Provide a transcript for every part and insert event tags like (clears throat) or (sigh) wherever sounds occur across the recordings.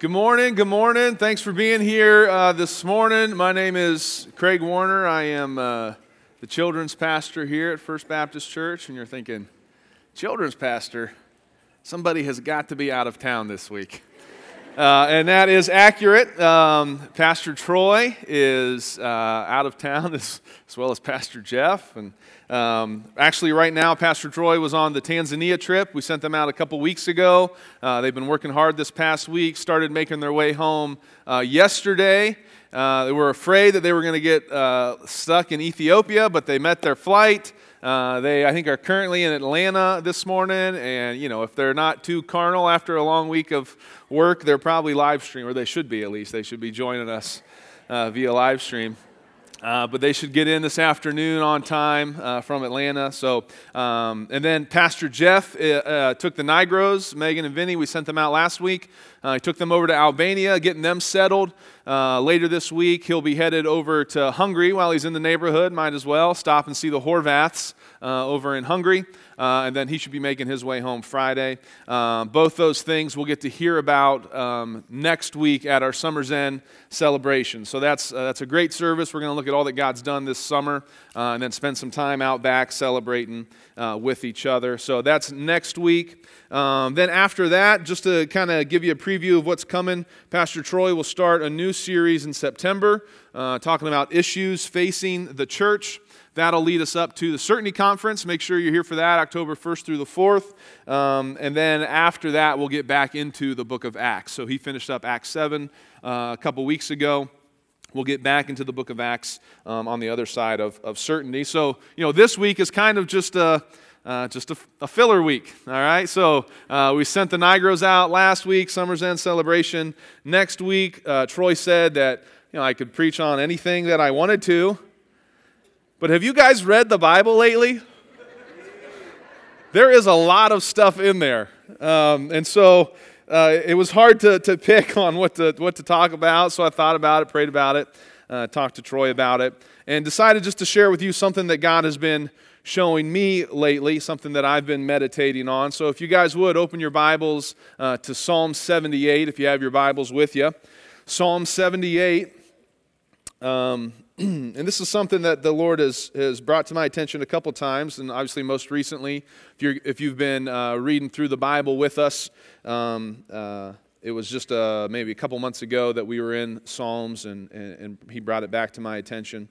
Good morning. Good morning. Thanks for being here uh, this morning. My name is Craig Warner. I am uh, the children's pastor here at First Baptist Church. And you're thinking, children's pastor? Somebody has got to be out of town this week. Uh, and that is accurate. Um, Pastor Troy is uh, out of town (laughs) as, as, well as Pastor Jeff. And um, actually, right now, Pastor Troy was on the Tanzania trip. We sent them out a couple weeks ago. Uh, they've been working hard this past week, started making their way home uh, yesterday. Uh, they were afraid that they were going to get uh, stuck in Ethiopia, but they met their flight. Uh, they, I think, are currently in Atlanta this morning, and you know, if they're not too carnal after a long week of work, they're probably live stream, or they should be at least. They should be joining us uh, via live stream. Uh, but they should get in this afternoon on time uh, from Atlanta. So, um, and then Pastor Jeff uh, uh took the Nigros, Megan and Vinny. We sent them out last week. Uh, he took them over to Albania, getting them settled. Later this week, he'll be headed over to Hungary while he's in the neighborhood. Might as well stop and see the Horvaths over in Hungary uh, and then he should be making his way home Friday. Um, both those things we'll get to hear about um, next week at our Summer's End celebration. So that's, uh, that's a great service. We're going to look at all that God's done this summer uh, and then spend some time out back celebrating uh, with each other. So that's next week. Um, then after that, just to kind of give you a preview of what's coming, Pastor Troy will start a new series in September uh, talking about issues facing the church. That'll lead us up to the Certainty Conference. Make sure you're here for that, October 1st through the 4th. Um, and then after that, we'll get back into the book of Acts. So he finished up Acts 7 uh, a couple weeks ago. We'll get back into the book of Acts um, on the other side of, of certainty. So, you know, this week is kind of just a. Uh, just a, a, filler week. All right, so uh, we sent the Nigros out last week, Summer's End celebration. Next week, uh, Troy said that you know I could preach on anything that I wanted to, but have you guys read the Bible lately? there is a lot of stuff in there. Um, and so uh, it was hard to, to pick (laughs) on what to, what to talk about. So I thought about it, prayed about it, uh, talked to Troy about it, and decided just to share with you something that God has been showing me lately, something that I've been meditating on. So if you guys would open your Bibles uh, to Psalm 78, if you have your Bibles with you. Psalm 78. Um, (clears throat) and this is something that the Lord has, has brought to my attention a couple times, and obviously most recently, if, you're, if you've been uh, reading through the Bible with us, um, uh, it was just uh, maybe a couple months ago that we were in Psalms, and, and, and He brought it back to my attention.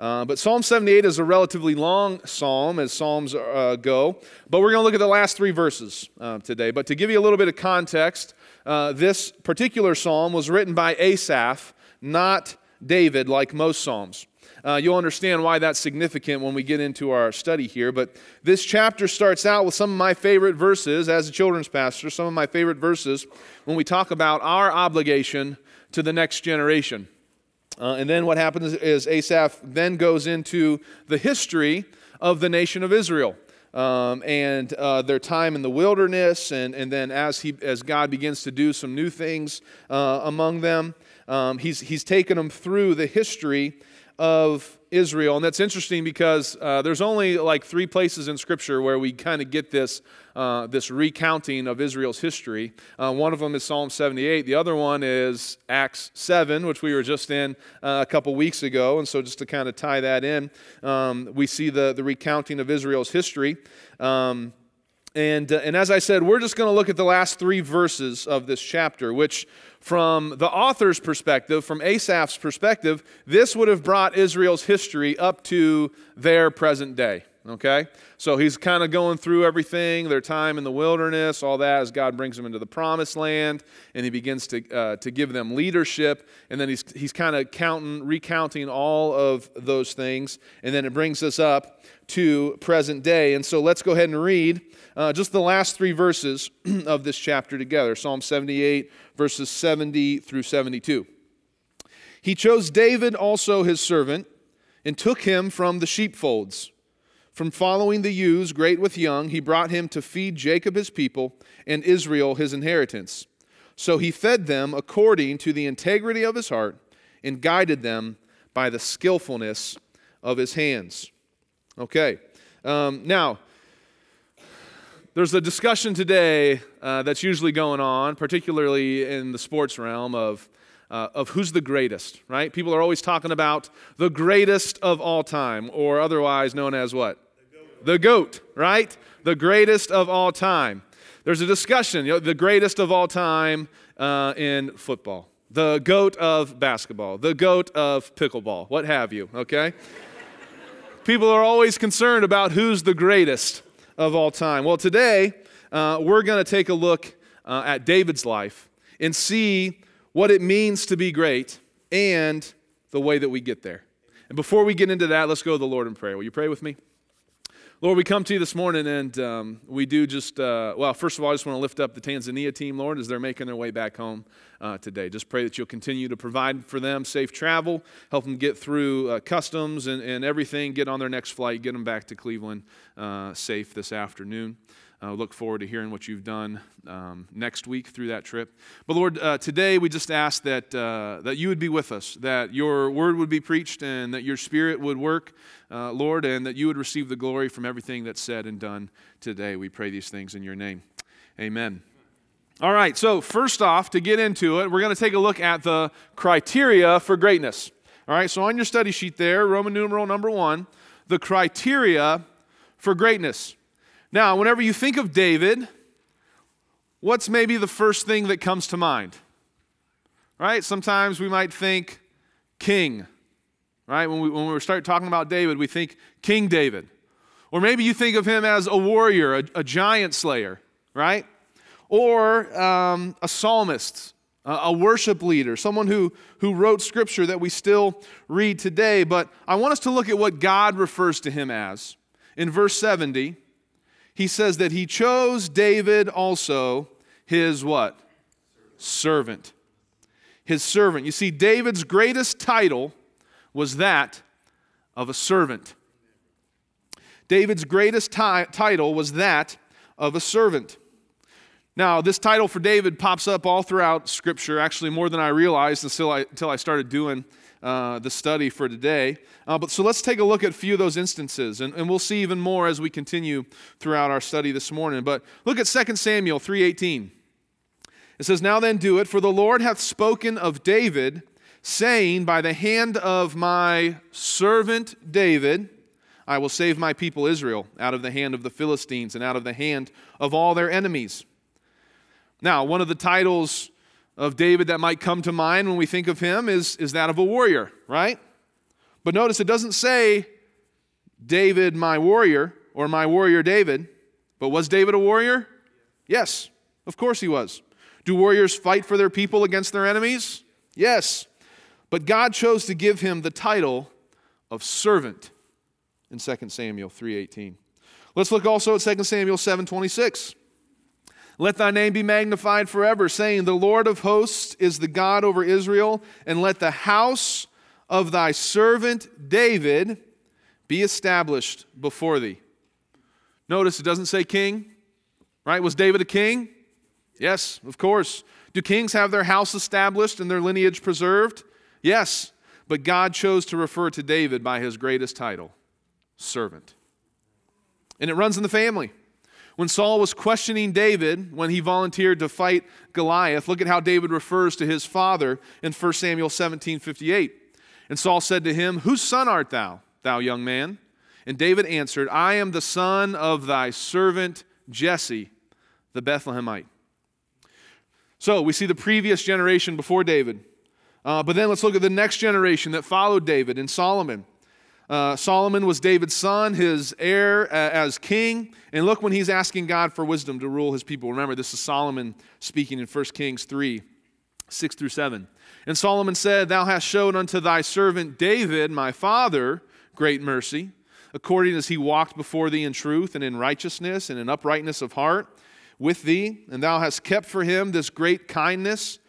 Uh, but Psalm 78 is a relatively long psalm as Psalms uh, go, but we're going to look at the last three verses uh, today. But to give you a little bit of context, this particular psalm was written by Asaph, not David like most Psalms. Uh, you'll understand why that's significant when we get into our study here. But this chapter starts out with some of my favorite verses as a children's pastor, some of my favorite verses when we talk about our obligation to the next generation. Uh, and then what happens is Asaph then goes into the history of the nation of Israel. Um, and uh, their time in the wilderness, and, and then as, he, as God begins to do some new things uh, among them. Um, he's, he's taken them through the history of Israel. And that's interesting because uh, there's only like three places in Scripture where we kind of get this, uh, this recounting of Israel's history. Uh, one of them is Psalm 78. The other one is Acts 7, which we were just in uh, a couple weeks ago. And so just to kind of tie that in, um, we see the, the recounting of Israel's history. Um, and, uh, and as I said, we're just going to look at the last three verses of this chapter, which from the author's perspective, from Asaph's perspective, this would have brought Israel's history up to their present day. Okay? So he's kind of going through everything, their time in the wilderness, all that, as God brings them into the promised land, and he begins to, uh, to give them leadership. And then he's, he's kind of counting, recounting all of those things. And then it brings us up to present day. And so let's go ahead and read uh, just the last three verses (clears throat) of this chapter together Psalm 78, verses 70 through 72. He chose David also his servant and took him from the sheepfolds. From following the ewes, great with young, he brought him to feed Jacob his people and Israel his inheritance. So he fed them according to the integrity of his heart and guided them by the skillfulness of his hands. Okay. Um, now, There's a discussion today uh, that's usually going on, particularly in the sports realm, of, uh, of who's the greatest, right? People are always talking about the greatest of all time, or otherwise known as what? The GOAT, right? The greatest of all time. There's a discussion, you know, the greatest of all time uh, in football, the GOAT of basketball, the GOAT of pickleball, what have you, okay? People are always concerned about who's the greatest of all time. Well, today uh, we're going to take a look uh, at David's life and see what it means to be great and the way that we get there. And before we get into that, let's go to the Lord in prayer. Will you pray with me? Lord, we come to you this morning and um, we do just, uh, well, first of all, I just want to lift up the Tanzania team, Lord, as they're making their way back home uh, today. Just pray that you'll continue to provide for them safe travel, help them get through uh, customs and, and everything, get on their next flight, get them back to Cleveland uh, safe this afternoon. Uh, look forward to hearing what you've done um, next week through that trip. But Lord, uh, today we just ask that, uh, that you would be with us, that your word would be preached, and that your spirit would work, uh, Lord, and that you would receive the glory from everything that's said and done today. We pray these things in your name. Amen. All right, so first off, to get into it, we're going to take a look at the criteria for greatness. All right, so on your study sheet there, Roman numeral number one, the criteria for greatness. Now, whenever you think of David, what's maybe the first thing that comes to mind? Right? Sometimes we might think king. Right? When we, when we start talking about David, we think King David. Or maybe you think of him as a warrior, a, a giant slayer, right? Or um, a psalmist, a, a worship leader, someone who, who wrote scripture that we still read today. But I want us to look at what God refers to him as. In verse 70, he says that he chose David also his what? Servant. His servant. You see, David's greatest title was that of a servant. David's greatest ti- title was that of a servant. Now, this title for David pops up all throughout Scripture, actually more than I realized until I, until I started doing uh, the study for today. Uh, but so let's take a look at a few of those instances, and, and we'll see even more as we continue throughout our study this morning. But look at 2 Samuel 3:18. It says, Now then do it, for the Lord hath spoken of David, saying, By the hand of my servant David, I will save my people Israel out of the hand of the Philistines and out of the hand of all their enemies. Now, one of the titles of David that might come to mind when we think of him is, is that of a warrior, right? But notice it doesn't say David, my warrior, or my warrior David. But was David a warrior? Yes, of course he was. Do warriors fight for their people against their enemies? Yes. But God chose to give him the title of servant in 2 Samuel 3:18. Let's look also at 2 Samuel 7:26. Let thy name be magnified forever, saying, The Lord of hosts is the God over Israel, and let the house of thy servant David be established before thee. Notice it doesn't say king, right? Was David a king? Yes, of course. Do kings have their house established and their lineage preserved? Yes, but God chose to refer to David by his greatest title, servant. And it runs in the family. When Saul was questioning David when he volunteered to fight Goliath, look at how David refers to his father in 1 Samuel 17 58. And Saul said to him, Whose son art thou, thou young man? And David answered, I am the son of thy servant Jesse, the Bethlehemite. So we see the previous generation before David. Uh, but then let's look at the next generation that followed David in Solomon. Uh, Solomon was David's son, his heir uh, as king. And look when he's asking God for wisdom to rule his people. Remember, this is Solomon speaking in 1 Kings 3 6 through 7. And Solomon said, Thou hast showed unto thy servant David, my father, great mercy, according as he walked before thee in truth and in righteousness and in uprightness of heart with thee. And thou hast kept for him this great kindness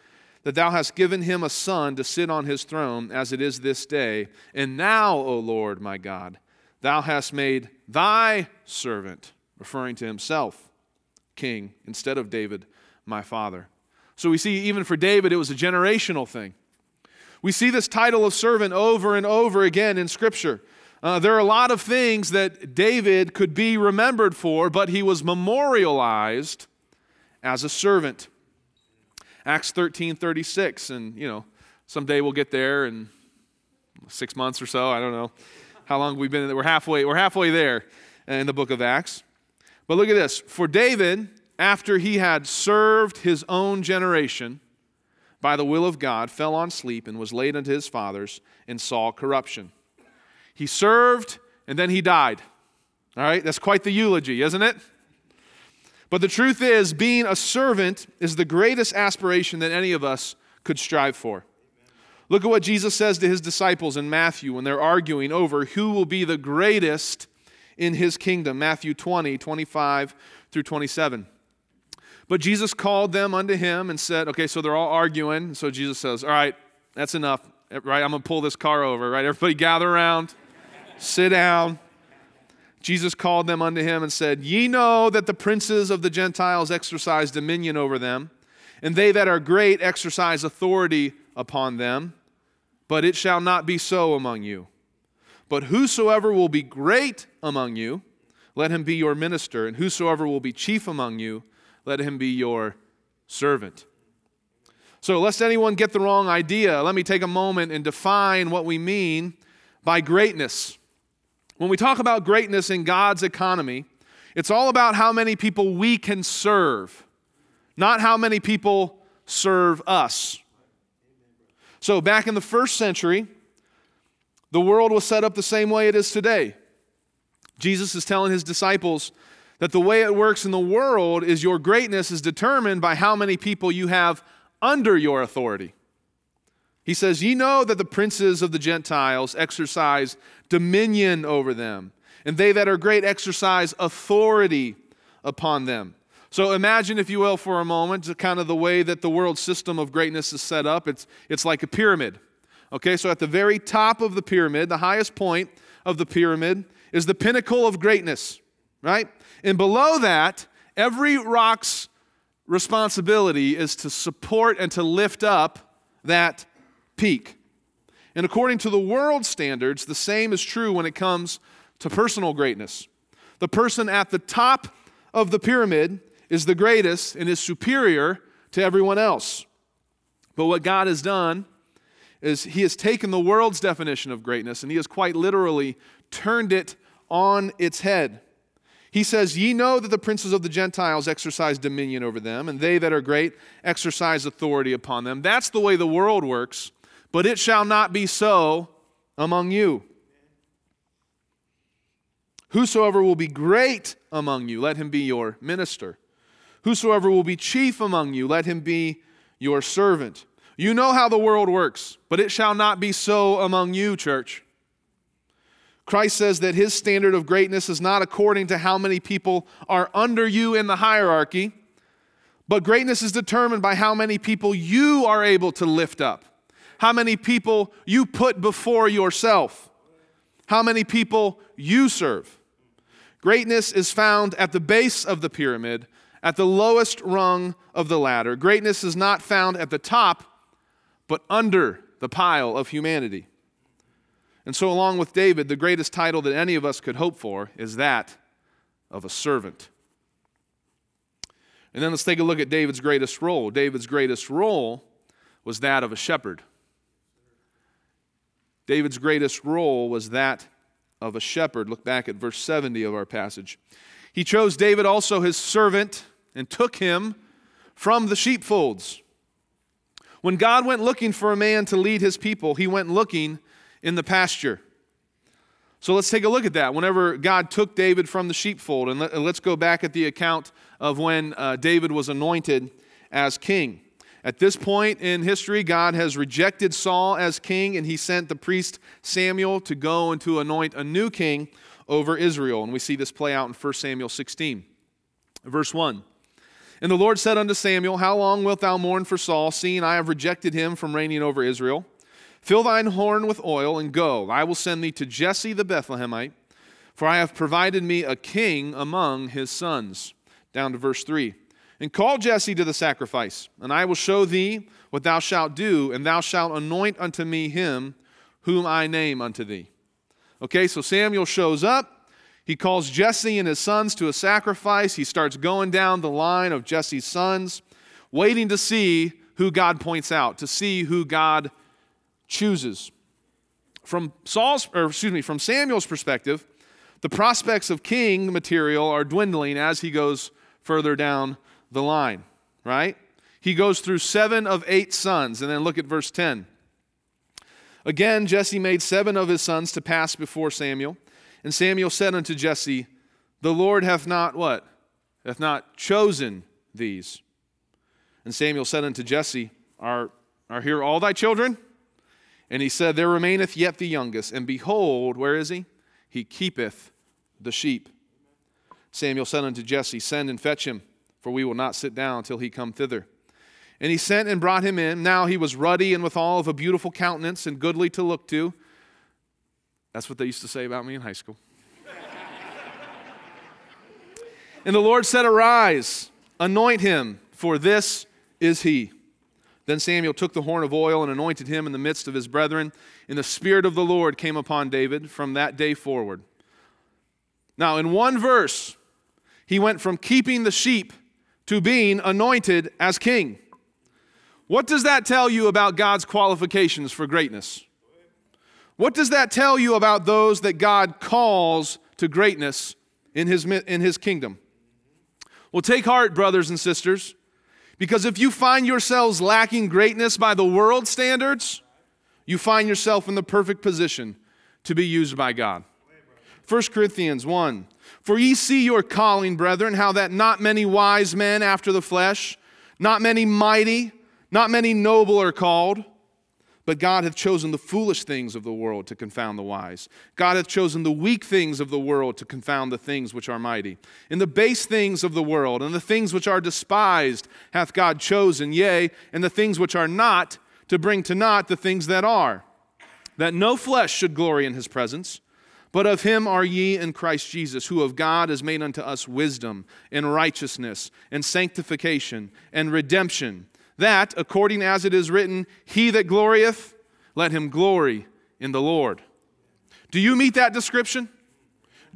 that thou hast given him a son to sit on his throne, as it is this day. And now, O Lord my God, thou hast made thy servant, referring to himself, king, instead of David, my father. So we see, even for David, it was a generational thing. We see this title of servant over and over again in Scripture. Uh, there are a lot of things that David could be remembered for, but he was memorialized as a servant. Acts 13 36, and you know, someday we'll get there in six months or so. I don't know how long we've been. We're halfway. We're halfway there in the book of Acts. But look at this. For David, after he had served his own generation by the will of God, fell on sleep and was laid unto his fathers and saw corruption. He served and then he died. All right, that's quite the eulogy, isn't it? But the truth is, being a servant is the greatest aspiration that any of us could strive for. Look at what Jesus says to his disciples in Matthew when they're arguing over who will be the greatest in his kingdom. Matthew 20, 25 through 27. But Jesus called them unto him and said, Okay, so they're all arguing. So Jesus says, All right, that's enough. Right, I'm going to pull this car over. Right, everybody gather around, sit down. Jesus called them unto him and said, Ye know that the princes of the Gentiles exercise dominion over them, and they that are great exercise authority upon them but it shall not be so among you. But whosoever will be great among you, let him be your minister, and whosoever will be chief among you, let him be your servant. So, lest anyone get the wrong idea, let me take a moment and define what we mean by greatness. When we talk about greatness in God's economy, it's all about how many people we can serve, not how many people serve us. So, back in the first century, the world was set up the same way it is today. Jesus is telling his disciples that the way it works in the world is your greatness is determined by how many people you have under your authority. He says, Ye know that the princes of the Gentiles exercise dominion over them, and they that are great exercise authority upon them. So imagine, if you will, for a moment, kind of the way that the world system of greatness is set up. It's, it's like a pyramid. Okay, so at the very top of the pyramid, the highest point of the pyramid, is the pinnacle of greatness, right? And below that, every rock's responsibility is to support and to lift up that peak. And according to the world standards, the same is true when it comes to personal greatness. The person at the top of the pyramid is the greatest and is superior to everyone else. But what God has done is He has taken the world's definition of greatness and He has quite literally turned it on its head. He says, Ye know that the princes of the Gentiles exercise dominion over them, and they that are great exercise authority upon them. That's the way the world works, but it shall not be so among you. Whosoever will be great among you, let him be your minister. Whosoever will be chief among you, let him be your servant. You know how the world works, but it shall not be so among you, church. Christ says that his standard of greatness is not according to how many people are under you in the hierarchy, but greatness is determined by how many people you are able to lift up, how many people you put before yourself, how many people you serve. Greatness is found at the base of the pyramid, at the lowest rung of the ladder. Greatness is not found at the top, but under the pile of humanity. And so, along with David, the greatest title that any of us could hope for is that of a servant. And then let's take a look at David's greatest role. David's greatest role was that of a shepherd. David's greatest role was that of a shepherd. Look back at verse 70 of our passage. He chose David also his servant and took him from the sheepfolds. When God went looking for a man to lead his people, he went looking in the pasture. So let's take a look at that. Whenever God took David from the sheepfold, and let, us go back at the account of when uh, David was anointed as king. At this point in history, God has rejected Saul as king, and he sent the priest Samuel to go and to anoint a new king over Israel. And we see this play out in 1 Samuel 16. Verse 1 and the Lord said unto Samuel, How long wilt thou mourn for Saul, seeing I have rejected him from reigning over Israel? Fill thine horn with oil, and go. I will send thee to Jesse the Bethlehemite, for I have provided me a king among his sons. Down to verse 3. And call Jesse to the sacrifice, and I will show thee what thou shalt do, and thou shalt anoint unto me him whom I name unto thee. Okay, so Samuel shows up. He calls Jesse and his sons to a sacrifice. He starts going down the line of Jesse's sons, waiting to see who God points out, to see who God chooses. From Saul's, or excuse me, from Samuel's perspective, the prospects of king material are dwindling as he goes further down the line, right? He goes through seven of eight sons, and then look at verse 10. Again, Jesse made seven of his sons to pass before Samuel. And Samuel said unto Jesse, The Lord hath not what? Hath not chosen these. And Samuel said unto Jesse, Are, are here all thy children? And he said, There remaineth yet the youngest, and behold, where is he? He keepeth the sheep. Samuel said unto Jesse, Send and fetch him, for we will not sit down till he come thither. And he sent and brought him in. Now he was ruddy and withal of a beautiful countenance and goodly to look to. That's what they used to say about me in high school. (laughs) and the Lord said, Arise, anoint him, for this is he. Then Samuel took the horn of oil and anointed him in the midst of his brethren. And the Spirit of the Lord came upon David from that day forward. Now, in one verse, he went from keeping the sheep to being anointed as king. What does that tell you about God's qualifications for greatness? What does that tell you about those that God calls to greatness in his, in his kingdom? Well, take heart, brothers and sisters, because if you find yourselves lacking greatness by the world standards, you find yourself in the perfect position to be used by God. 1 Corinthians 1 For ye see your calling, brethren, how that not many wise men after the flesh, not many mighty, not many noble are called, but God hath chosen the foolish things of the world to confound the wise. God hath chosen the weak things of the world to confound the things which are mighty. In the base things of the world, and the things which are despised, hath God chosen, yea, and the things which are not, to bring to naught the things that are, that no flesh should glory in his presence. But of him are ye in Christ Jesus, who of God is made unto us wisdom, and righteousness, and sanctification, and redemption that, according as it is written, He that glorieth, let him glory in the Lord. Do you meet that description?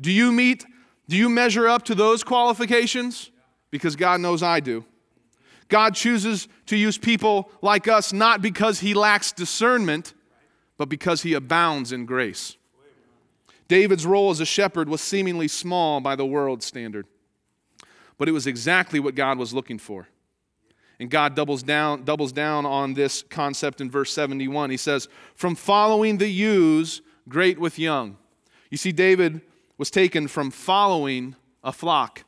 Do you meet, do you measure up to those qualifications? Because God knows I do. God chooses to use people like us not because he lacks discernment, but because he abounds in grace. David's role as a shepherd was seemingly small by the world's standard, but it was exactly what God was looking for. And God doubles down, doubles down on this concept in verse 71. He says, From following the ewes, great with young. You see, David was taken from following a flock.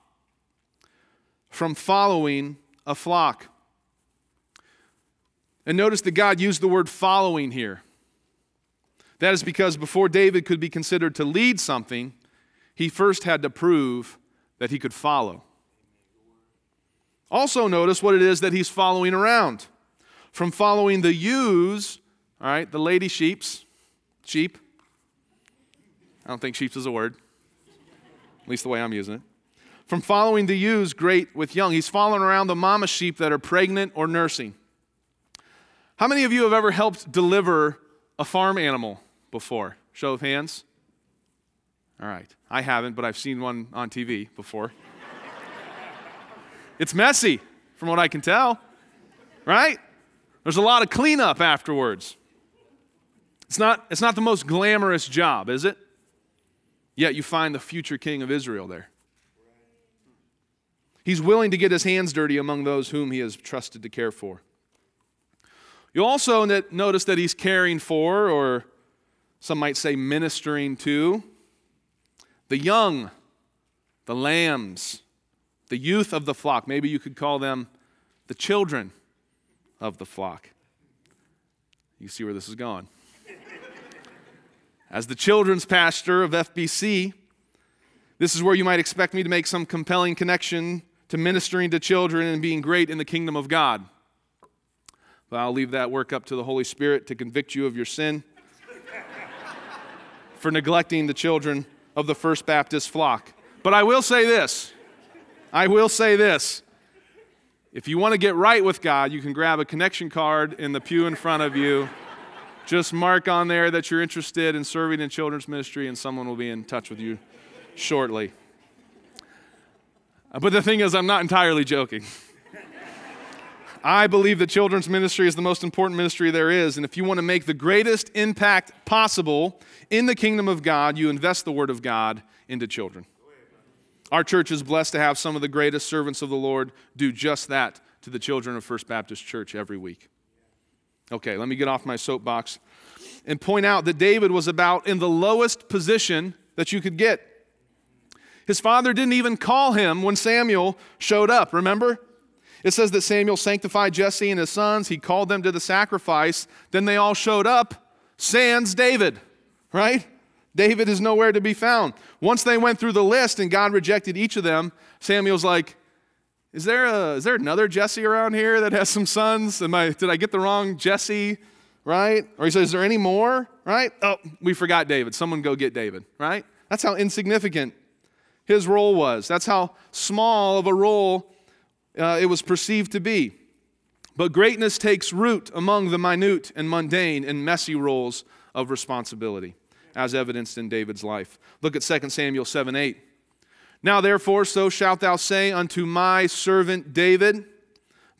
From following a flock. And notice that God used the word following here. That is because before David could be considered to lead something, he first had to prove that he could follow. Also, notice what it is that he's following around. From following the ewes, all right, the lady sheeps, sheep. I don't think sheeps is a word, at least the way I'm using it. From following the ewes, great with young. He's following around the mama sheep that are pregnant or nursing. How many of you have ever helped deliver a farm animal before? Show of hands. All right. I haven't, but I've seen one on TV before. It's messy, from what I can tell, right? There's a lot of cleanup afterwards. It's not, it's not the most glamorous job, is it? Yet you find the future king of Israel there. He's willing to get his hands dirty among those whom he has trusted to care for. You also notice that he's caring for, or some might say ministering to, the young, the lambs, the youth of the flock. Maybe you could call them the children of the flock. You see where this is going. As the children's pastor of FBC, this is where you might expect me to make some compelling connection to ministering to children and being great in the kingdom of God. But I'll leave that work up to the Holy Spirit to convict you of your sin for neglecting the children of the First Baptist flock. But I will say this I will say this. If you want to get right with God, you can grab a connection card in the pew in front of you just mark on there that you're interested in serving in children's ministry, and someone will be in touch with you shortly. But the thing is, I'm not entirely joking. (laughs) I believe that children's ministry is the most important ministry there is. And if you want to make the greatest impact possible in the kingdom of God, you invest the word of God into children. Our church is blessed to have some of the greatest servants of the Lord do just that to the children of First Baptist Church every week. Okay, let me get off my soapbox and point out that David was about in the lowest position that you could get. His father didn't even call him when Samuel showed up, remember? It says that Samuel sanctified Jesse and his sons. He called them to the sacrifice. Then they all showed up, sans David, right? David is nowhere to be found. Once they went through the list and God rejected each of them, Samuel's like, is there, a, is there another Jesse around here that has some sons? Am I, did I get the wrong Jesse? Right? Or he says, Is there any more? Right? Oh, we forgot David. Someone go get David. Right? That's how insignificant his role was. That's how small of a role uh, it was perceived to be. But greatness takes root among the minute and mundane and messy roles of responsibility, as evidenced in David's life. Look at 2 Samuel 7 8. Now, therefore, so shalt thou say unto my servant David,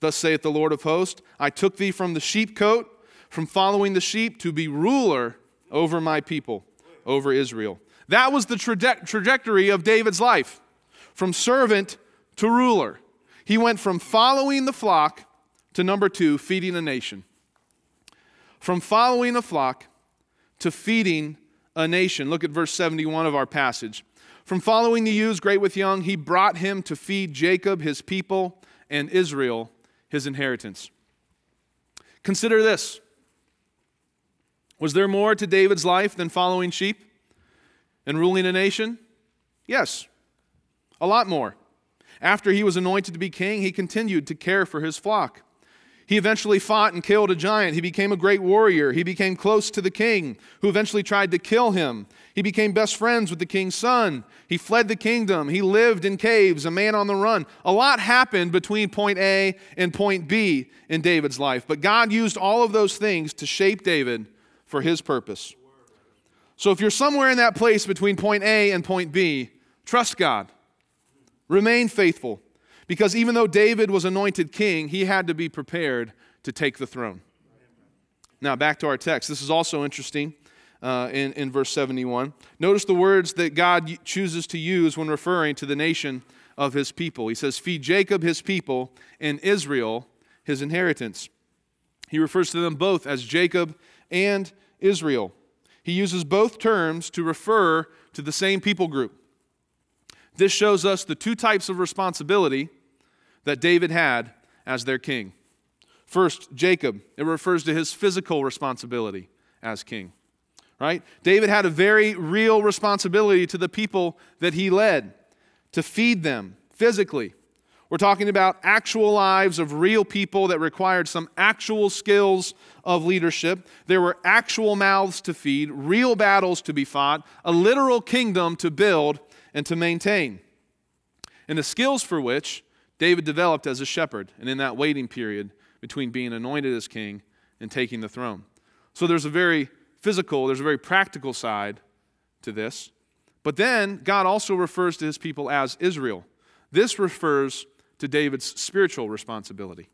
Thus saith the Lord of hosts, I took thee from the sheepcote, from following the sheep, to be ruler over my people, over Israel. That was the traje- trajectory of David's life, from servant to ruler. He went from following the flock to number two, feeding a nation. From following a flock to feeding a nation. Look at verse 71 of our passage. From following the ewes, great with young, he brought him to feed Jacob, his people, and Israel, his inheritance. Consider this. Was there more to David's life than following sheep and ruling a nation? Yes, a lot more. After he was anointed to be king, he continued to care for his flock. He eventually fought and killed a giant. He became a great warrior. He became close to the king, who eventually tried to kill him. He became best friends with the king's son. He fled the kingdom. He lived in caves, a man on the run. A lot happened between point A and point B in David's life, but God used all of those things to shape David for his purpose. So if you're somewhere in that place between point A and point B, trust God. Remain faithful. Because even though David was anointed king, he had to be prepared to take the throne. Now, back to our text. This is also interesting uh, in, in verse 71. Notice the words that God chooses to use when referring to the nation of his people. He says, Feed Jacob his people, and Israel his inheritance. He refers to them both as Jacob and Israel. He uses both terms to refer to the same people group. This shows us the two types of responsibility that David had as their king. First, Jacob, it refers to his physical responsibility as king. Right? David had a very real responsibility to the people that he led to feed them physically. We're talking about actual lives of real people that required some actual skills of leadership. There were actual mouths to feed, real battles to be fought, a literal kingdom to build and to maintain. And the skills for which David developed as a shepherd and in that waiting period between being anointed as king and taking the throne. So there's a very physical, there's a very practical side to this. But then God also refers to his people as Israel. This refers to David's spiritual responsibility.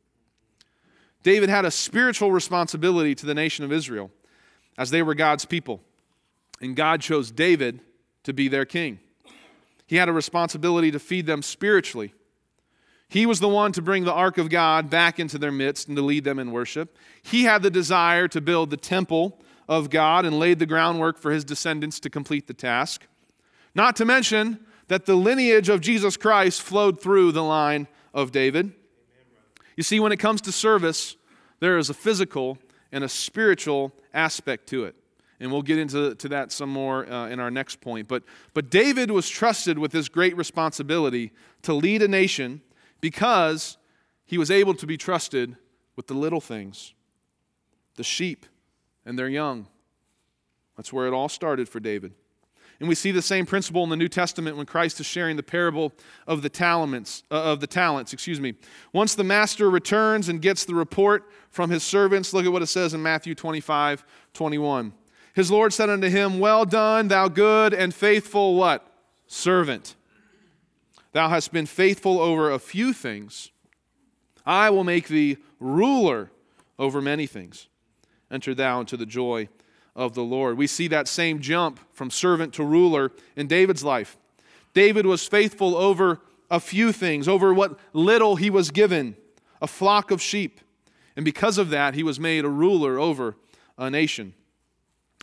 David had a spiritual responsibility to the nation of Israel as they were God's people. And God chose David to be their king. He had a responsibility to feed them spiritually he was the one to bring the ark of God back into their midst and to lead them in worship. He had the desire to build the temple of God and laid the groundwork for his descendants to complete the task. Not to mention that the lineage of Jesus Christ flowed through the line of David. You see, when it comes to service, there is a physical and a spiritual aspect to it. And we'll get into to that some more uh, in our next point. But, but David was trusted with this great responsibility to lead a nation because he was able to be trusted with the little things the sheep and their young. That's where it all started for David. And we see the same principle in the New Testament when Christ is sharing the parable of the talents, uh, of the talents, excuse me. Once the master returns and gets the report from his servants, look at what it says in Matthew 25, 21. His Lord said unto him, Well done, thou good and faithful what? Servant. Thou hast been faithful over a few things. I will make thee ruler over many things. Enter thou into the joy of the Lord. We see that same jump from servant to ruler in David's life. David was faithful over a few things, over what little he was given, a flock of sheep. And because of that, he was made a ruler over a nation.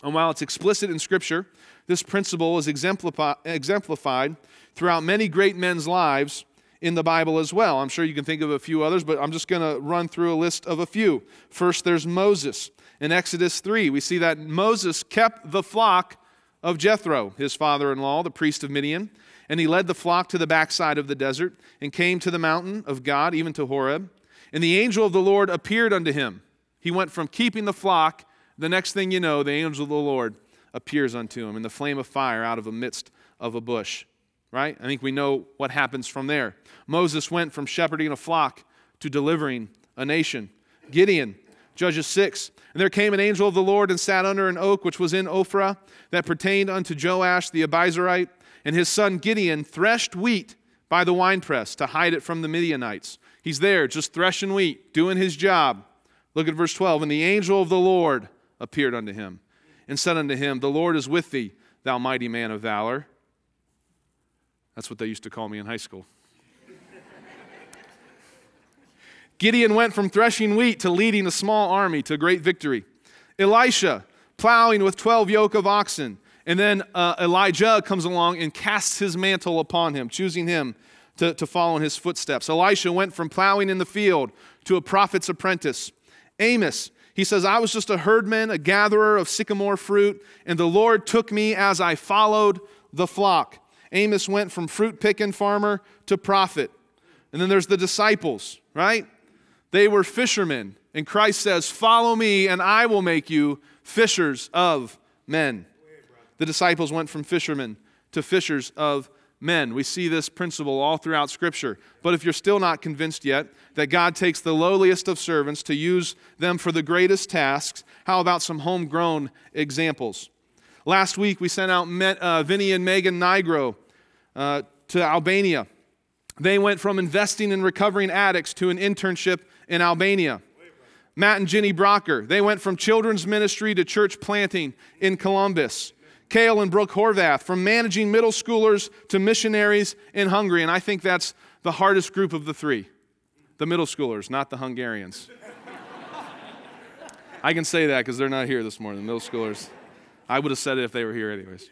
And while it's explicit in Scripture, this principle is exemplified throughout many great men's lives in the Bible as well. I'm sure you can think of a few others, but I'm just going to run through a list of a few. First, there's Moses. In Exodus 3, we see that Moses kept the flock of Jethro, his father in law, the priest of Midian, and he led the flock to the backside of the desert and came to the mountain of God, even to Horeb. And the angel of the Lord appeared unto him. He went from keeping the flock, the next thing you know, the angel of the Lord appears unto him in the flame of fire out of the midst of a bush. Right? I think we know what happens from there. Moses went from shepherding a flock to delivering a nation. Gideon Judges 6. And there came an angel of the Lord and sat under an oak which was in Ophrah that pertained unto Joash the Abiezrite. And his son Gideon threshed wheat by the winepress to hide it from the Midianites. He's there just threshing wheat, doing his job. Look at verse 12. And the angel of the Lord appeared unto him and said unto him, The Lord is with thee, thou mighty man of valor. That's what they used to call me in high school. (laughs) Gideon went from threshing wheat to leading a small army to great victory. Elisha, plowing with 12 yoke of oxen. And then uh, Elijah comes along and casts his mantle upon him, choosing him to, to follow in his footsteps. Elisha went from plowing in the field to a prophet's apprentice. Amos, he says, I was just a herdman, a gatherer of sycamore fruit, and the Lord took me as I followed the flock. Amos went from fruit picking farmer to prophet. And then there's the disciples, right? They were fishermen. And Christ says, Follow me, and I will make you fishers of men. The disciples went from fishermen to fishers of men. We see this principle all throughout Scripture. But if you're still not convinced yet that God takes the lowliest of servants to use them for the greatest tasks, how about some homegrown examples? Last week, we sent out uh, Vinny and Megan Nigro uh, to Albania. They went from investing in recovering addicts to an internship in Albania. Matt and Jenny Brocker, they went from children's ministry to church planting in Columbus. Kale and Brooke Horvath, from managing middle schoolers to missionaries in Hungary. And I think that's the hardest group of the three the middle schoolers, not the Hungarians. (laughs) I can say that because they're not here this morning, the middle schoolers. I would have said it if they were here, anyways.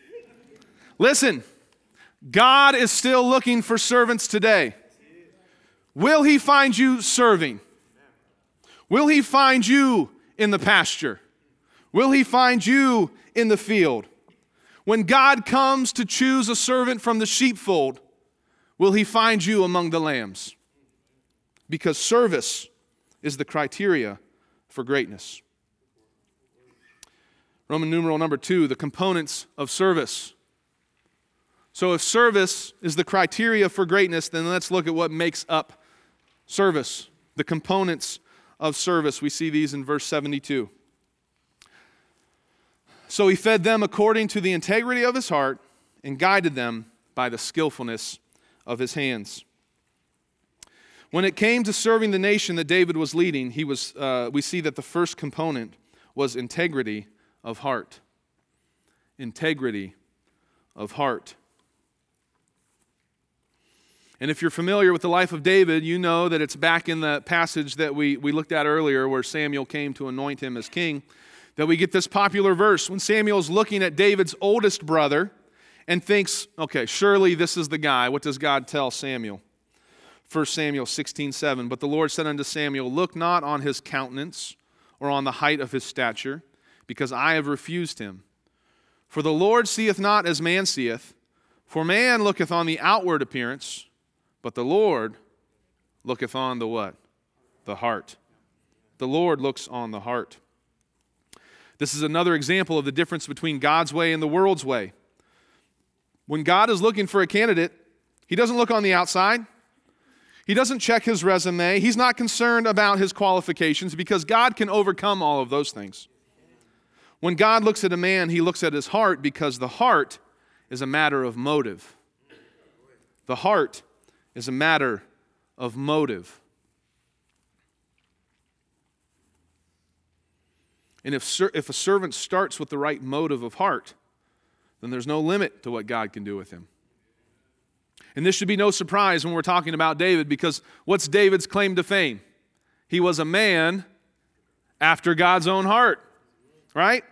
Listen, God is still looking for servants today. Will He find you serving? Will he find you in the pasture? Will he find you in the field? When God comes to choose a servant from the sheepfold, will he find you among the lambs? Because service is the criteria for greatness. Roman numeral number two, the components of service. So, if service is the criteria for greatness, then let's look at what makes up service, the components of service. We see these in verse 72. So he fed them according to the integrity of his heart and guided them by the skillfulness of his hands. When it came to serving the nation that David was leading, he was, uh, we see that the first component was integrity of heart. Integrity of heart. And if you're familiar with the life of David, you know that it's back in the passage that we, we looked at earlier where Samuel came to anoint him as king, that we get this popular verse when Samuel's looking at David's oldest brother and thinks, okay, surely this is the guy. What does God tell Samuel? 1 Samuel 16, 7. But the Lord said unto Samuel, Look not on his countenance or on the height of his stature, because I have refused him. For the Lord seeth not as man seeth, for man looketh on the outward appearance but the Lord looketh on the what? The heart. The Lord looks on the heart. This is another example of the difference between God's way and the world's way. When God is looking for a candidate, He doesn't look on the outside. He doesn't check his resume. He's not concerned about his qualifications because God can overcome all of those things. When God looks at a man, he looks at his heart because the heart is a matter of motive. The heart is a matter of motive. And if, if a servant starts with the right motive of heart, then there's no limit to what God can do with him. And this should be no surprise when we're talking about David because what's David's claim to fame? He was a man after God's own heart, right?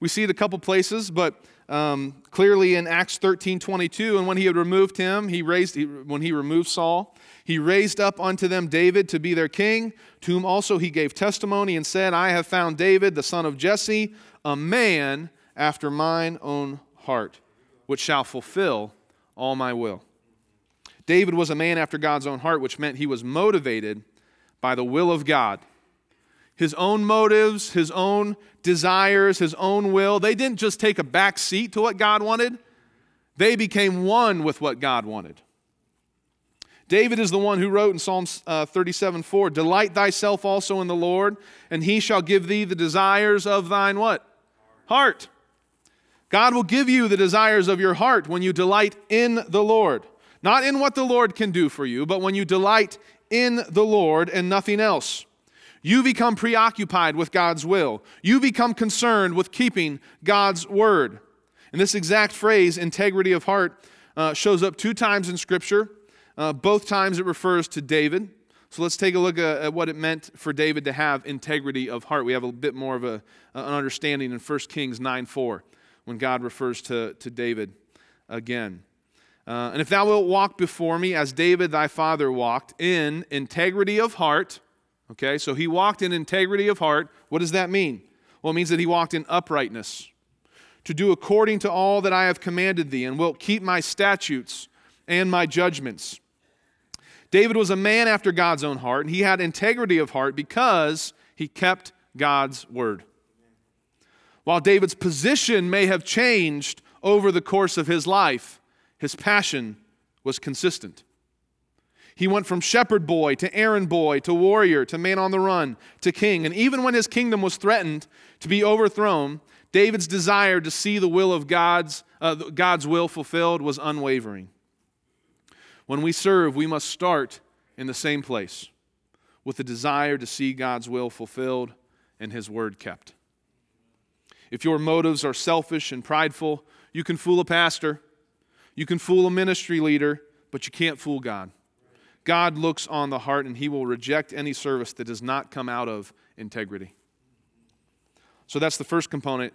We see it a couple places, but um, clearly in Acts 13 22, and when he had removed him, he raised, he, when he removed Saul, he raised up unto them David to be their king, to whom also he gave testimony and said, I have found David, the son of Jesse, a man after mine own heart, which shall fulfill all my will. David was a man after God's own heart, which meant he was motivated by the will of God. His own motives, his own desires, his own will, they didn't just take a back seat to what God wanted, they became one with what God wanted. David is the one who wrote in Psalm uh, 37 4, Delight thyself also in the Lord, and he shall give thee the desires of thine what? Heart. God will give you the desires of your heart when you delight in the Lord. Not in what the Lord can do for you, but when you delight in the Lord and nothing else. You become preoccupied with God's will. You become concerned with keeping God's word. And this exact phrase, integrity of heart, uh, shows up two times in Scripture. Uh, both times it refers to David. So let's take a look at, at, what it meant for David to have integrity of heart. We have a bit more of a, an understanding in 1 Kings 9 4 when God refers to, to David again. Uh, and if thou wilt walk before me as David thy father walked in integrity of heart, okay, so he walked in integrity of heart. What does that mean? Well, it means that he walked in uprightness, to do according to all that I have commanded thee, and wilt keep my statutes and my judgments. David was a man after God's own heart, and he had integrity of heart because he kept God's word. While David's position may have changed over the course of his life, his passion was consistent. He went from shepherd boy to errand boy to warrior to man on the run to king. And even when his kingdom was threatened to be overthrown, David's desire to see the will of God's, uh, God's will fulfilled was unwavering. When we serve, we must start in the same place with the desire to see God's will fulfilled and his word kept. If your motives are selfish and prideful, you can fool a pastor you can fool a ministry leader, but you can't fool God. God looks on the heart and he will reject any service that does not come out of integrity. So that's the first component,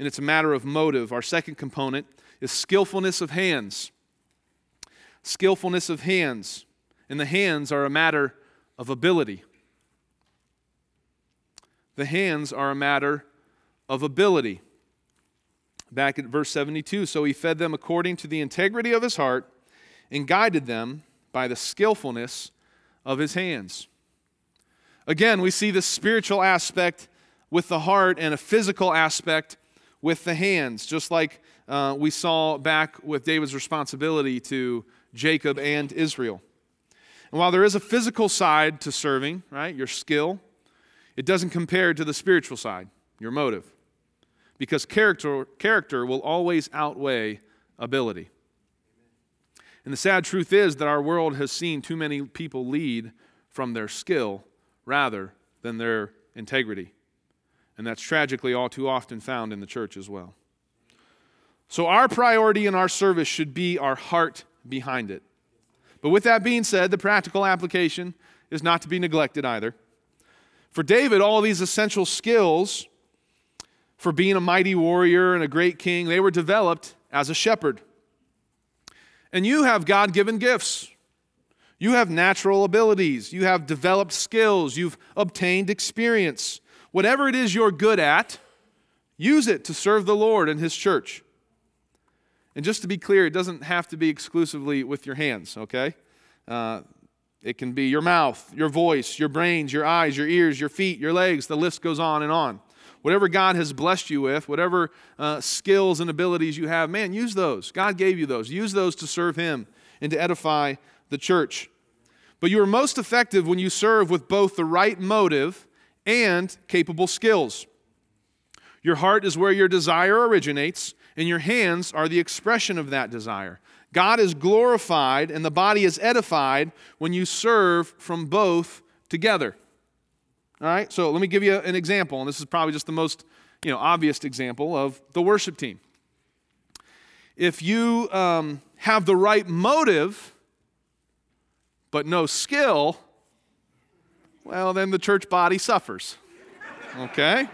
and it's a matter of motive. Our second component is skillfulness of hands. Skillfulness of hands. And the hands are a matter of ability. The hands are a matter of ability. Back at verse 72 So he fed them according to the integrity of his heart and guided them by the skillfulness of his hands. Again, we see the spiritual aspect with the heart and a physical aspect with the hands, just like uh, we saw back with David's responsibility to Jacob and Israel. And while there is a physical side to serving, right, your skill, it doesn't compare to the spiritual side, your motive because character, character will always outweigh ability. And the sad truth is that our world has seen too many people lead from their skill rather than their integrity. And that's tragically all too often found in the church as well. So, our priority in our service should be our heart behind it. But with that being said, the practical application is not to be neglected either. For David, all these essential skills for being a mighty warrior and a great king, they were developed as a shepherd. And you have God given gifts. You have natural abilities. You have developed skills. You've obtained experience. Whatever it is you're good at, use it to serve the Lord and His church. And just to be clear, it doesn't have to be exclusively with your hands, okay? Uh, it can be your mouth, your voice, your brains, your eyes, your ears, your feet, your legs. The list goes on and on. whatever God has blessed you with, whatever uh, skills and abilities you have, man, use those. God gave you those. Use those to serve Him and to edify the church. But you are most effective when you serve with both the right motive and capable skills. Your heart is where your desire originates, and your hands are the expression of that desire. God is glorified and the body is edified when you serve from both together. All right, so let me give you an example, and this is probably just the most you know, obvious example of the worship team. If you um, have the right motive, but no skill, well, then the church body suffers. Okay?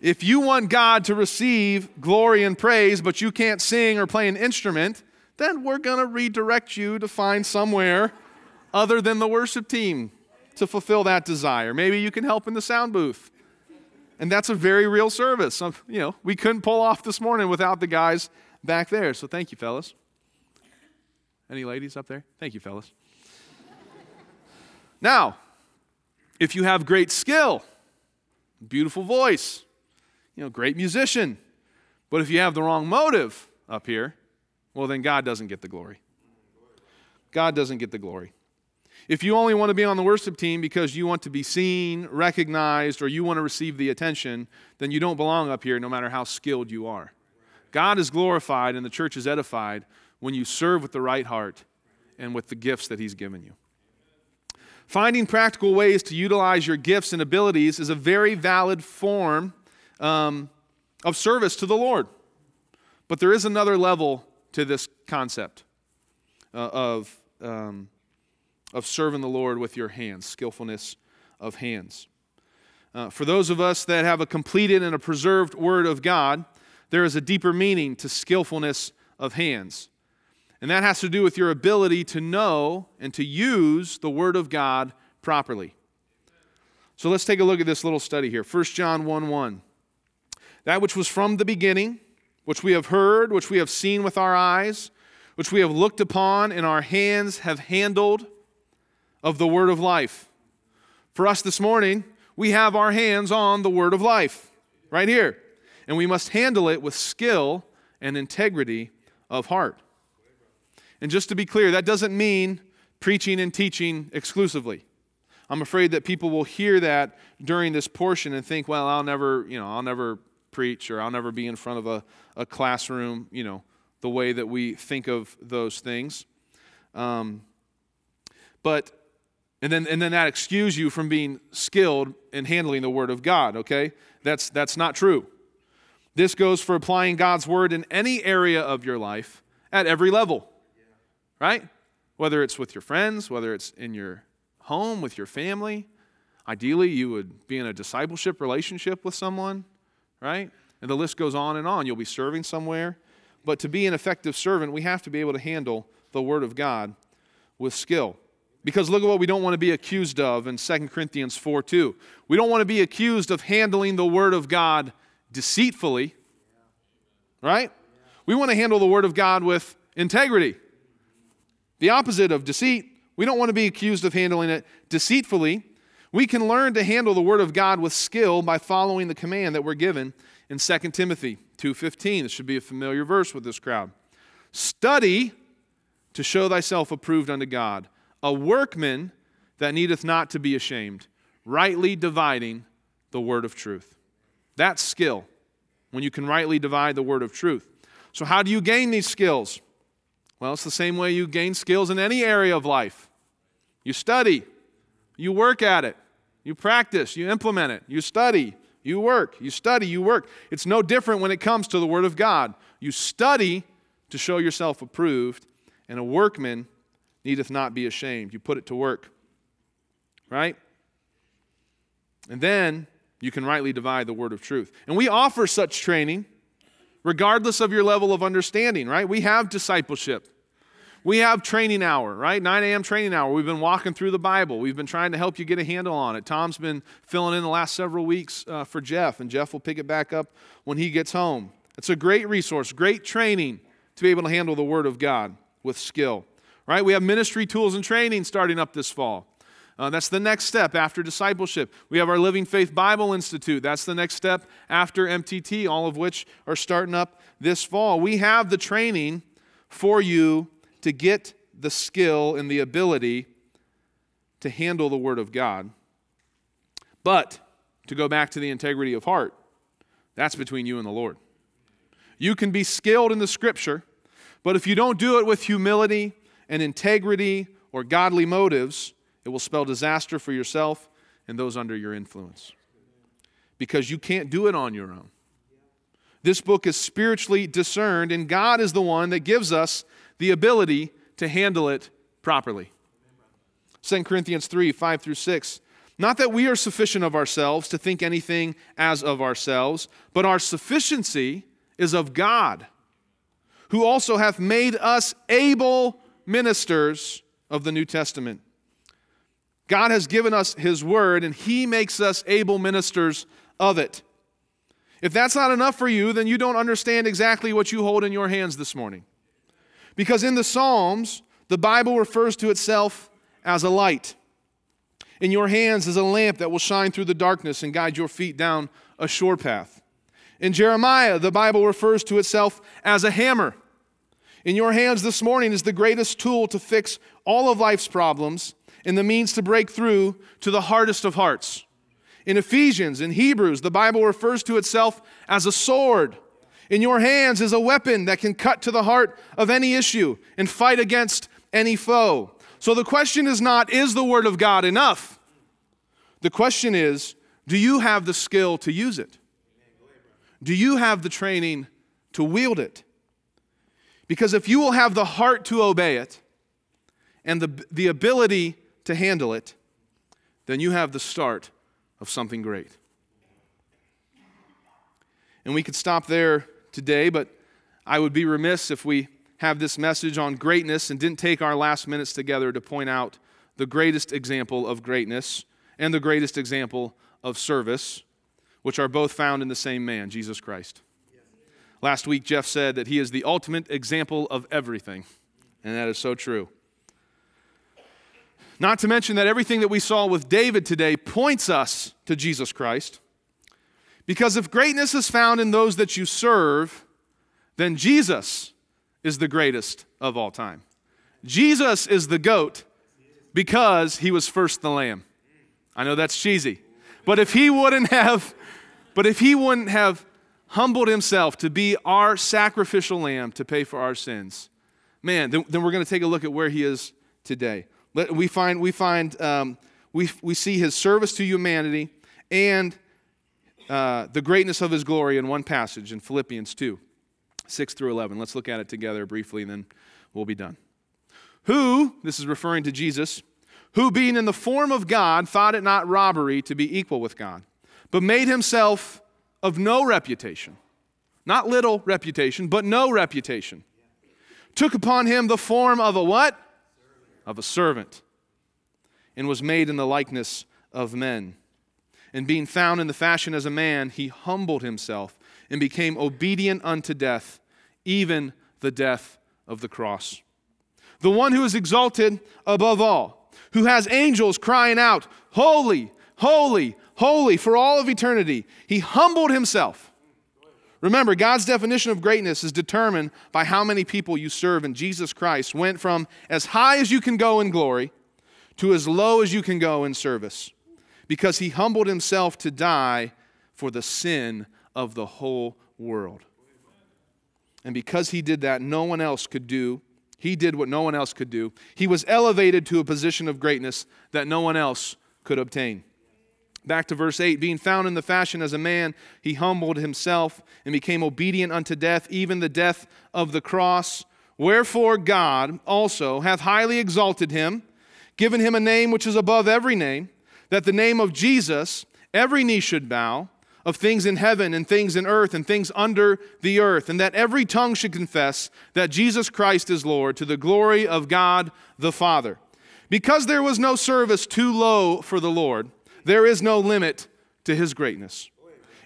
If you want God to receive glory and praise, but you can't sing or play an instrument, then we're going to redirect you to find somewhere other than the worship team to fulfill that desire. Maybe you can help in the sound booth. And that's a very real service. Um, you know, we couldn't pull off this morning without the guys back there. So thank you, fellas. Any ladies up there? Thank you, fellas. now, if you have great skill, beautiful voice, you know, great musician, but if you have the wrong motive up here, well, then God doesn't get the glory. God doesn't get the glory. If you only want to be on the worship team because you want to be seen, recognized, or you want to receive the attention, then you don't belong up here no matter how skilled you are. God is glorified and the church is edified when you serve with the right heart and with the gifts that He's given you. Finding practical ways to utilize your gifts and abilities is a very valid form um, of service to the Lord. But there is another level to this concept uh, of um, of serving the Lord with your hands, skillfulness of hands. Uh, for those of us that have a completed and a preserved Word of God, there is a deeper meaning to skillfulness of hands. And that has to do with your ability to know and to use the Word of God properly. So let's take a look at this little study here. 1 John 1 1. That which was from the beginning, which we have heard, which we have seen with our eyes, which we have looked upon, and our hands have handled of the word of life. For us this morning, we have our hands on the word of life right here. And we must handle it with skill and integrity of heart. And just to be clear, that doesn't mean preaching and teaching exclusively. I'm afraid that people will hear that during this portion and think, well, I'll never, you know, I'll never preach or I'll never be in front of a, a classroom, you know, the way that we think of those things. Um, but and then, and then that excuse you from being skilled in handling the Word of God, okay? That's, that's not true. This goes for applying God's Word in any area of your life at every level, right? Whether it's with your friends, whether it's in your home, with your family. Ideally, you would be in a discipleship relationship with someone, right? And the list goes on and on. You'll be serving somewhere. But to be an effective servant, we have to be able to handle the Word of God with skill. Because look at what we don't want to be accused of in 2 Corinthians 4 2. We don't want to be accused of handling the Word of God deceitfully, right? We want to handle the Word of God with integrity. The opposite of deceit. We don't want to be accused of handling it deceitfully. We can learn to handle the Word of God with skill by following the command that we're given in 2 Timothy 2:15. This should be a familiar verse with this crowd. Study to show thyself approved unto God a workman that needeth not to be ashamed, rightly dividing the word of truth. That's skill, when you can rightly divide the word of truth. So, how do you gain these skills? Well, it's the same way you gain skills in any area of life. You study, you work at it, you practice, you implement it, you study, you work, you study, you work. It's no different when it comes to the Word of God. You study to show yourself approved, and a workman needeth not be ashamed. You put it to work, right? And then you can rightly divide the word of truth. And we offer such training regardless of your level of understanding, right? We have discipleship. We have training hour, right? 9 a.m. training hour. We've been walking through the Bible. We've been trying to help you get a handle on it. Tom's been filling in the last several weeks uh, for Jeff, and Jeff will pick it back up when he gets home. It's a great resource, great training to be able to handle the Word of God with skill right? We have ministry tools and training starting up this fall. Uh, that's the next step after discipleship. We have our Living Faith Bible Institute. That's the next step after MTT, all of which are starting up this fall. We have the training for you to get the skill and the ability to handle the Word of God. But to go back to the integrity of heart, that's between you and the Lord. You can be skilled in the Scripture, but if you don't do it with humility and integrity or godly motives, it will spell disaster for yourself and those under your influence. Because you can't do it on your own. This book is spiritually discerned, and God is the one that gives us the ability to handle it properly. 2 Corinthians 3 5 through 6. Not that we are sufficient of ourselves to think anything as of ourselves, but our sufficiency is of God, who also hath made us able ministers of the New Testament God has given us His Word, and He makes us able ministers of it. If that's not enough for you, then you don't understand exactly what you hold in your hands this morning. Because in the Psalms, the Bible refers to itself as a light. In your hands is a lamp that will shine through the darkness and guide your feet down a sure path. In Jeremiah, the Bible refers to itself as a hammer. In your hands this morning is the greatest tool to fix all of life's problems and the means to break through to the hardest of hearts. In Ephesians, in Hebrews, the Bible refers to itself as a sword. In your hands is a weapon that can cut to the heart of any issue and fight against any foe. So the question is not, is the Word of God enough? The question is, do you have the skill to use it? Do you have the training to wield it? Because if you will have the heart to obey it and the, the ability to handle it, then you have the start of something great. And we could stop there today, but I would be remiss if we have this message on greatness and didn't take our last minutes together to point out the greatest example of greatness and the greatest example of service, which are both found in the same man, Jesus Christ. Last week, Jeff said that he is the ultimate example of everything, and that is so true. Not to mention that everything that we saw with David today points us to Jesus Christ. Because if greatness is found in those that you serve, then Jesus is the greatest of all time. Jesus is the goat because he was first the lamb. I know that's cheesy. But if he wouldn't have but if he wouldn't have humbled himself to be our sacrificial lamb to pay for our sins, man, then, then we're going to take a look at where he is today. We find, we, find um, we, we see his service to humanity and uh, the greatness of his glory in one passage in Philippians 2 6 through 11. Let's look at it together briefly and then we'll be done. Who, this is referring to Jesus, who being in the form of God thought it not robbery to be equal with God, but made himself of no reputation. Not little reputation, but no reputation. Took upon him the form of a what? of a servant, and was made in the likeness of men. And being found in the fashion as a man, he humbled himself and became obedient unto death, even the death of the cross. The one who is exalted above all, who has angels crying out, Holy, holy, holy for all of eternity, he humbled himself Remember, God's definition of greatness is determined by how many people you serve, and Jesus Christ went from as high as you can go in glory to as low as you can go in service because he humbled himself to die for the sin of the whole world. And because he did that, no one else could do. He did what no one else could do. He was elevated to a position of greatness that no one else could obtain. Back to verse 8 being found in the fashion as a man, he humbled himself and became obedient unto death, even the death of the cross. Wherefore God also hath highly exalted him, given him a name which is above every name, that the name of Jesus every knee should bow, of things in heaven and things in earth and things under the earth, and that every tongue should confess that Jesus Christ is Lord to the glory of God the Father. Because there was no service too low for the Lord, there is no limit to his greatness.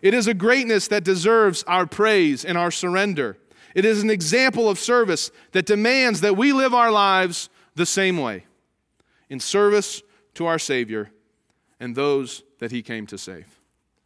It is a greatness that deserves our praise and our surrender. It is an example of service that demands that we live our lives the same way in service to our Savior and those that he came to save.